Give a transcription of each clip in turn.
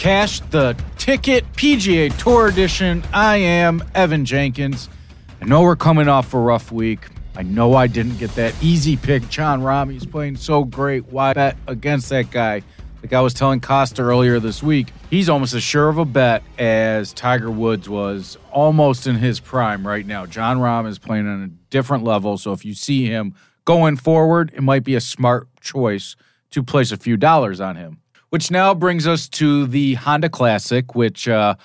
Cash the Ticket PGA Tour Edition. I am Evan Jenkins. I know we're coming off a rough week. I know I didn't get that easy pick. Jon he's playing so great. Why bet against that guy? Like I was telling Costa earlier this week, he's almost as sure of a bet as Tiger Woods was almost in his prime right now. Jon Rahm is playing on a different level. So if you see him going forward, it might be a smart choice to place a few dollars on him which now brings us to the Honda Classic, which uh,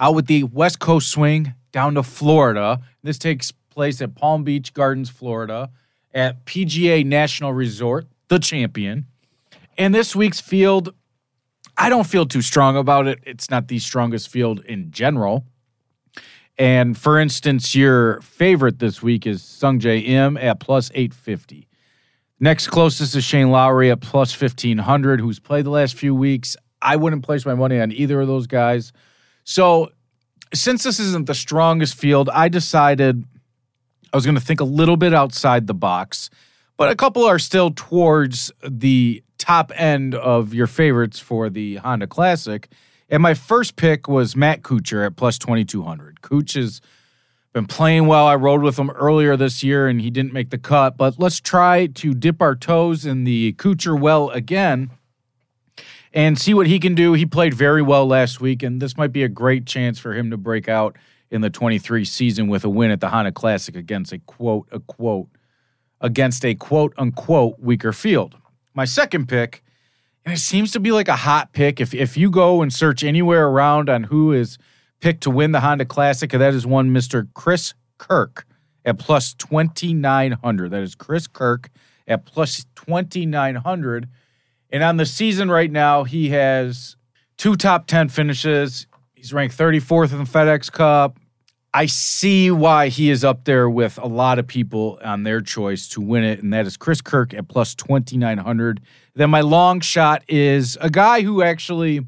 out with the West Coast swing down to Florida. This takes place at Palm Beach Gardens, Florida, at PGA National Resort, the champion. And this week's field, I don't feel too strong about it. It's not the strongest field in general. And for instance, your favorite this week is Sungjae Im at plus 850. Next closest is Shane Lowry at plus 1500, who's played the last few weeks. I wouldn't place my money on either of those guys. So, since this isn't the strongest field, I decided I was going to think a little bit outside the box, but a couple are still towards the top end of your favorites for the Honda Classic. And my first pick was Matt Kuchar at plus 2200. Kuch is been playing well. I rode with him earlier this year and he didn't make the cut, but let's try to dip our toes in the Kuchar well again and see what he can do. He played very well last week, and this might be a great chance for him to break out in the 23 season with a win at the Honda Classic against a quote, a quote, against a quote unquote weaker field. My second pick, and it seems to be like a hot pick. If if you go and search anywhere around on who is pick to win the Honda Classic, and that is one Mr. Chris Kirk at plus 2,900. That is Chris Kirk at plus 2,900. And on the season right now, he has two top 10 finishes. He's ranked 34th in the FedEx Cup. I see why he is up there with a lot of people on their choice to win it, and that is Chris Kirk at plus 2,900. Then my long shot is a guy who actually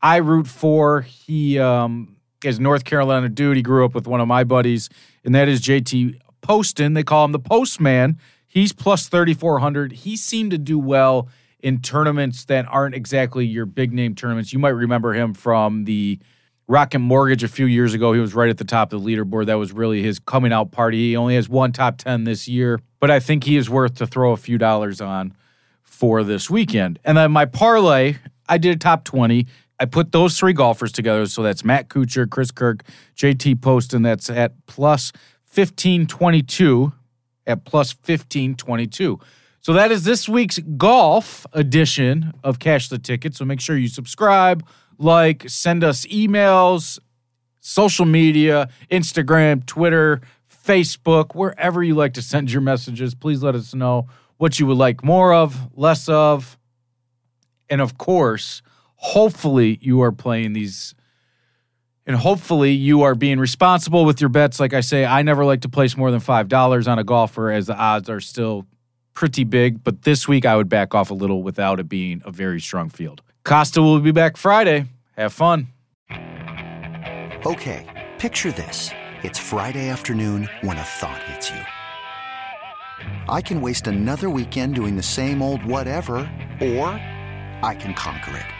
I root for. He um, is North Carolina dude. He grew up with one of my buddies, and that is JT Poston. They call him the Postman. He's plus 3,400. He seemed to do well in tournaments that aren't exactly your big name tournaments. You might remember him from the Rocket Mortgage a few years ago. He was right at the top of the leaderboard. That was really his coming out party. He only has one top 10 this year, but I think he is worth to throw a few dollars on for this weekend. And then my parlay, I did a top 20. I put those three golfers together. So that's Matt Kuchar, Chris Kirk, JT Poston. That's at plus 1522 at plus 1522. So that is this week's golf edition of Cash the Ticket. So make sure you subscribe, like, send us emails, social media, Instagram, Twitter, Facebook, wherever you like to send your messages. Please let us know what you would like more of, less of. And of course, hopefully you are playing these and hopefully you are being responsible with your bets. Like i say i never like to place more than $5 on a golfer as the odds are still pretty big but this week i would back off a little without it being a very strong field. Costa will be back friday. Have fun. Okay picture this. It's friday afternoon when a thought hits you. I can waste another weekend doing the same old whatever or i can conquer it